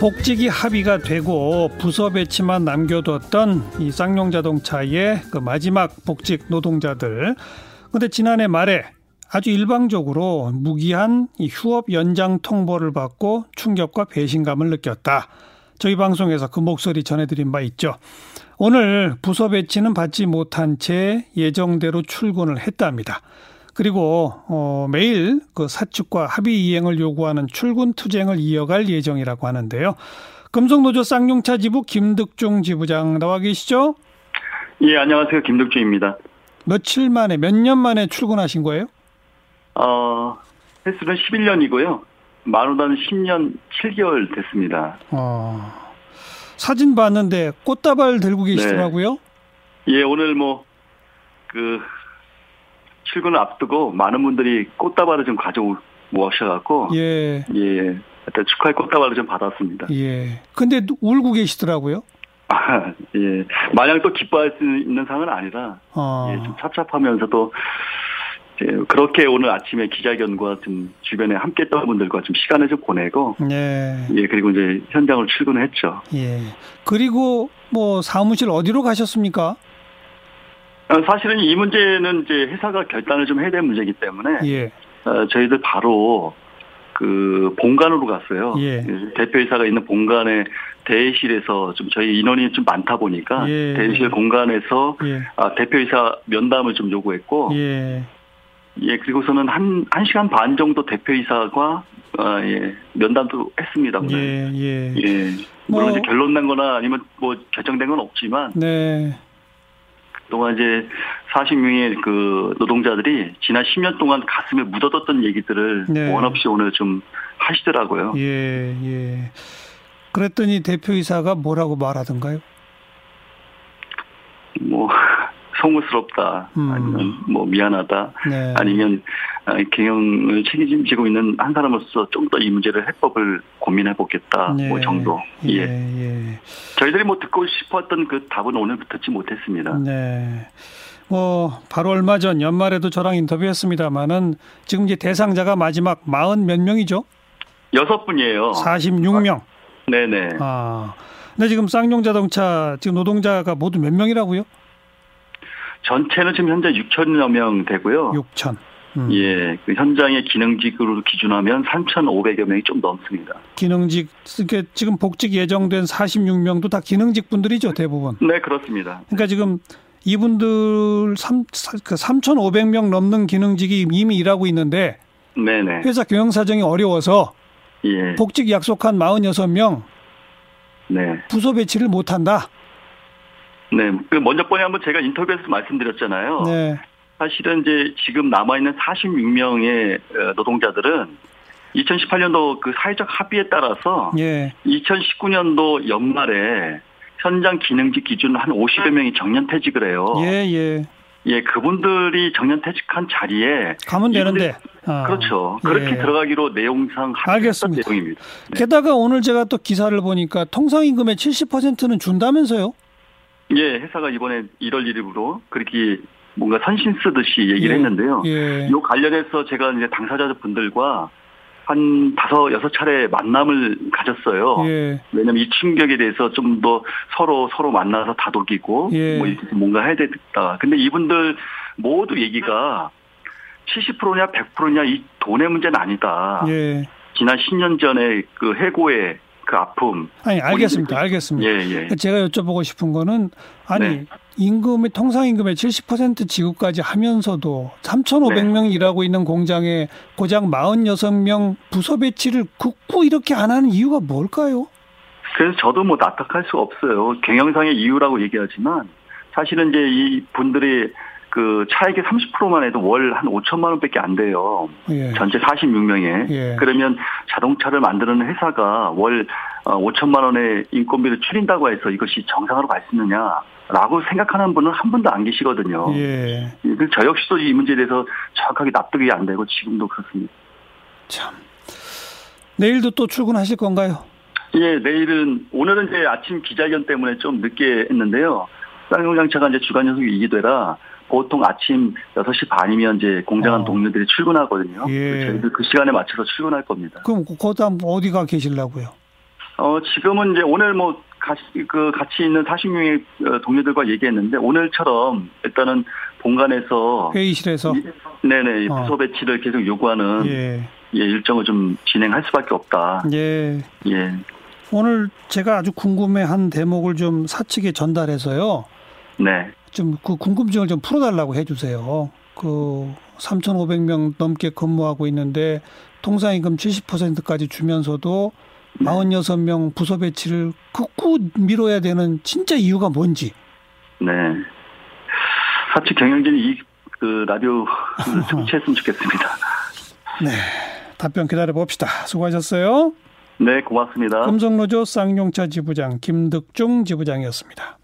복직이 합의가 되고 부서 배치만 남겨뒀던 이 쌍용 자동차의 그 마지막 복직 노동자들. 근데 지난해 말에 아주 일방적으로 무기한 이 휴업 연장 통보를 받고 충격과 배신감을 느꼈다. 저희 방송에서 그 목소리 전해드린 바 있죠. 오늘 부서 배치는 받지 못한 채 예정대로 출근을 했답니다. 그리고 어, 매일 그 사측과 합의 이행을 요구하는 출근 투쟁을 이어갈 예정이라고 하는데요. 금속노조 쌍용차 지부 김득중 지부장 나와 계시죠? 예, 안녕하세요. 김득중입니다. 며칠 만에 몇 년 만에 출근하신 거예요? 어, 횟수는 11년이고요. 만우단 10년 7개월 됐습니다. 어, 사진 봤는데 꽃다발 들고 계시더라고요. 네. 예, 오늘 뭐, 그, 출근을 앞두고 많은 분들이 꽃다발을 좀 가져오셔갖고. 예. 예. 일단 축하의 꽃다발을 좀 받았습니다. 예. 근데 울고 계시더라고요. 아, 예. 마냥 또 기뻐할 수 있는 상은 아니라. 어. 예, 좀 찹찹하면서도 그렇게 오늘 아침에 기자회견과 좀 주변에 함께 했던 분들과 좀 시간을 좀 보내고 예. 예 그리고 이제 현장을 출근을 했죠. 예. 그리고 뭐 사무실 어디로 가셨습니까? 어, 사실은 이 문제는 이제 회사가 결단을 좀 해야 될 문제이기 때문에 예. 어, 저희들 바로 그 본관으로 갔어요. 예. 대표이사가 있는 본관에 대회실에서 좀 저희 인원이 좀 많다 보니까 예. 대회실 공간에서 예. 아, 대표이사 면담을 좀 요구했고 예. 예, 그리고서는 한, 한 시간 반 정도 대표이사가, 어, 예, 면담도 했습니다. 오늘. 예, 예. 예. 물론 뭐- 이제 결론 난 거나 아니면 뭐 결정된 건 없지만, 네. 그동안 이제 40명의 그 노동자들이 지난 10년 동안 가슴에 묻어뒀던 얘기들을 네. 원 없이 오늘 좀 하시더라고요. 예, 예. 그랬더니 대표이사가 뭐라고 말하던가요? 뭐, 송구스럽다. 음. 아니면 뭐 미안하다. 네. 아니면 아, 경영을 책임지고 있는 한 사람으로서 좀 더 이 문제를 해법을 고민해 보겠다. 네. 뭐 정도. 예, 예. 예. 저희들이 뭐 듣고 싶었던 그 답은 오늘 듣지 못했습니다. 네. 뭐 바로 얼마 전 연말에도 저랑 인터뷰했습니다마는 지금 이제 대상자가 마지막 40몇 명이죠? 여섯 분이에요. 46명. 네네. 아. 근데 지금 쌍용 자동차 지금 노동자가 모두 몇 명이라고요? 전체는 지금 현재 6천여 명 되고요. 6천. 음. 예, 그 현장의 기능직으로 기준하면 3,500여 명이 좀 넘습니다. 기능직 이렇게 지금 복직 예정된 46명도 다 기능직 분들이죠, 대부분. 네, 그렇습니다. 그러니까 지금 이분들 3, 그 3,500명 넘는 기능직이 이미 일하고 있는데 네네. 회사 경영 사정이 어려워서 예. 복직 약속한 46명 네. 부서 배치를 못 한다. 네. 그 먼저 번에 한번 제가 인터뷰에서 말씀드렸잖아요. 네. 사실은 이제 지금 남아있는 46명의 노동자들은 2018년도 그 사회적 합의에 따라서 예. 2019년도 연말에 현장 기능직 기준 한 50여 명이 정년 퇴직을 해요. 예, 예. 예, 그분들이 정년 퇴직한 자리에 가면 되는데. 아, 그렇죠. 그렇게 예. 들어가기로 내용상 알겠습니다. 내용입니다. 네. 게다가 오늘 제가 또 기사를 보니까 통상임금의 70%는 준다면서요? 예, 회사가 이번에 1월 1일부로 그렇게 뭔가 선신 쓰듯이 얘기를 예. 했는데요. 예. 요 관련해서 제가 이제 당사자 분들과 한 다섯 여섯 차례 만남을 가졌어요. 예. 왜냐면 이 충격에 대해서 좀 더 서로 서로 만나서 다독이고 예. 뭐 뭔가 해야 되겠다. 근데 이분들 모두 얘기가 70%냐 100%냐 이 돈의 문제는 아니다. 예. 지난 10년 전에 그 해고의 그 아픔. 아니, 알겠습니다. 알겠습니다. 예, 예. 제가 여쭤보고 싶은 거는 아니 네. 임금의 통상 임금의 70% 지급까지 하면서도 3,500명 네. 일하고 있는 공장에 고작 46명 부서 배치를 굳고 이렇게 안 하는 이유가 뭘까요? 그래서 저도 뭐 납득할 수 없어요. 경영상의 이유라고 얘기하지만 사실은 이제 이 분들이 그 차액의 30%만 해도 월 한 5천만 원밖에 안 돼요. 예. 전체 46명에. 예. 그러면 자동차를 만드는 회사가 월 5천만 원의 인건비를 줄인다고 해서 이것이 정상으로 갈 수 있느냐 라고 생각하는 분은 한 분도 안 계시거든요. 예. 그래서 저 역시도 이 문제에 대해서 정확하게 납득이 안 되고 지금도 그렇습니다. 참. 내일도 또 출근하실 건가요? 예, 내일은 오늘은 이제 아침 기자회견 때문에 좀 늦게 했는데요. 쌍용장차가 이제 주간 연속 이기되라 보통 아침 6시 반이면 이제 공장한 어. 동료들이 출근하거든요. 예. 저희들 그 시간에 맞춰서 출근할 겁니다. 그럼 거기다 어디가 계실라고요? 어, 지금은 이제 오늘 뭐 같이, 그 같이 있는 40명의 어, 동료들과 얘기했는데 오늘처럼 일단은 본관에서 회의실에서 네네 어. 부서 배치를 계속 요구하는 예. 예. 일정을 좀 진행할 수밖에 없다. 예. 예. 오늘 제가 아주 궁금해한 대목을 좀 사측에 전달해서요. 네. 좀 그 궁금증을 좀 풀어달라고 해주세요. 그 3,500명 넘게 근무하고 있는데 통상임금 70%까지 주면서도 네. 46명 부서 배치를 극구 미뤄야 되는 진짜 이유가 뭔지. 네. 사측 경영진이 이 그 라디오 청취했으면 좋겠습니다. 네. 답변 기다려 봅시다. 수고하셨어요. 네, 고맙습니다. 금속노조 쌍용차 지부장 김득중 지부장이었습니다.